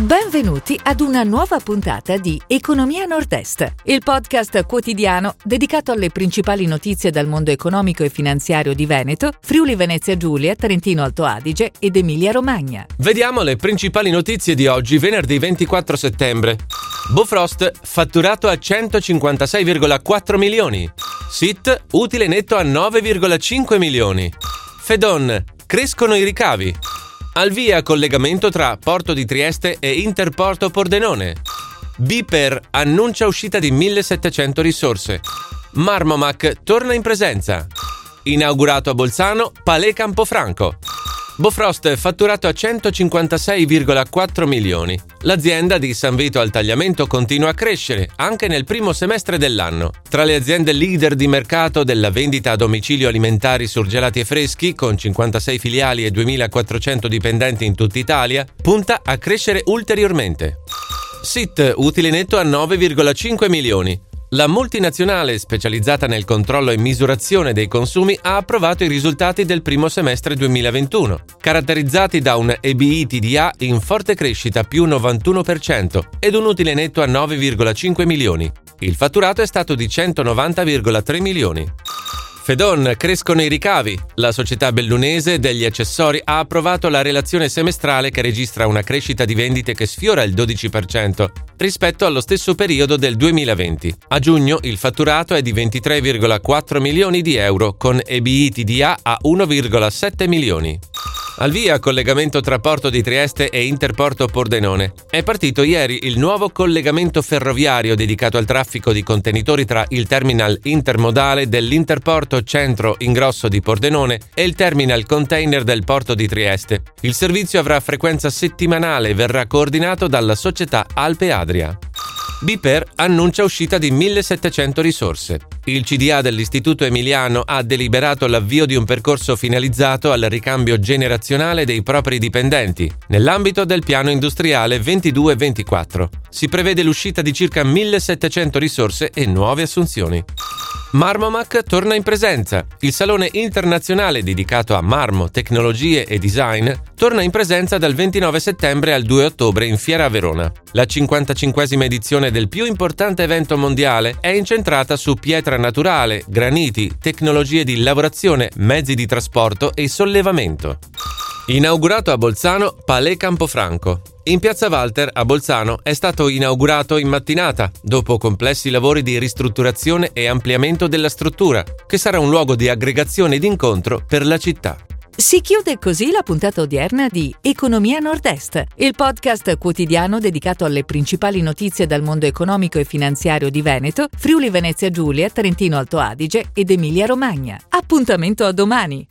Benvenuti ad una nuova puntata di Economia Nord-Est, il podcast quotidiano dedicato alle principali notizie dal mondo economico e finanziario di Veneto, Friuli Venezia Giulia, Trentino Alto Adige ed Emilia Romagna. Vediamo le principali notizie di oggi, venerdì 24 settembre. Bofrost fatturato a 156,4 milioni. SIT utile netto a 9,5 milioni. Fedon crescono i ricavi. Al via collegamento tra Porto di Trieste e Interporto Pordenone. Biper annuncia uscita di 1700 risorse. Marmomac torna in presenza. Inaugurato a Bolzano Palais Campofranco. Bofrost fatturato a 156,4 milioni. L'azienda di San Vito al Tagliamento continua a crescere anche nel primo semestre dell'anno. Tra le aziende leader di mercato della vendita a domicilio alimentari surgelati e freschi, con 56 filiali e 2.400 dipendenti in tutta Italia, punta a crescere ulteriormente. SIT utile netto a 9,5 milioni. La multinazionale specializzata nel controllo e misurazione dei consumi ha approvato i risultati del primo semestre 2021, caratterizzati da un EBITDA in forte crescita più 91% ed un utile netto a 9,5 milioni. Il fatturato è stato di 190,3 milioni. Fedon crescono i ricavi. La società bellunese degli accessori ha approvato la relazione semestrale che registra una crescita di vendite che sfiora il 12% rispetto allo stesso periodo del 2020. A giugno il fatturato è di 23,4 milioni di euro con EBITDA a 1,7 milioni. Al via collegamento tra Porto di Trieste e Interporto Pordenone. È partito ieri il nuovo collegamento ferroviario dedicato al traffico di contenitori tra il terminal intermodale dell'Interporto Centro Ingrosso di Pordenone e il terminal container del Porto di Trieste. Il servizio avrà frequenza settimanale e verrà coordinato dalla società Alpe Adria. Biper annuncia uscita di 1700 risorse. Il CDA dell'Istituto Emiliano ha deliberato l'avvio di un percorso finalizzato al ricambio generazionale dei propri dipendenti, nell'ambito del piano industriale 22-24. Si prevede l'uscita di circa 1700 risorse e nuove assunzioni. Marmomac torna in presenza. Il salone internazionale dedicato a marmo, tecnologie e design torna in presenza dal 29 settembre al 2 ottobre in Fiera Verona. La 55esima edizione del più importante evento mondiale è incentrata su pietra naturale, graniti, tecnologie di lavorazione, mezzi di trasporto e sollevamento. Inaugurato a Bolzano Palais Campofranco. In piazza Walter a Bolzano è stato inaugurato in mattinata, dopo complessi lavori di ristrutturazione e ampliamento della struttura, che sarà un luogo di aggregazione ed incontro per la città. Si chiude così la puntata odierna di Economia Nord-Est, il podcast quotidiano dedicato alle principali notizie dal mondo economico e finanziario di Veneto, Friuli Venezia Giulia, Trentino Alto Adige ed Emilia Romagna. Appuntamento a domani!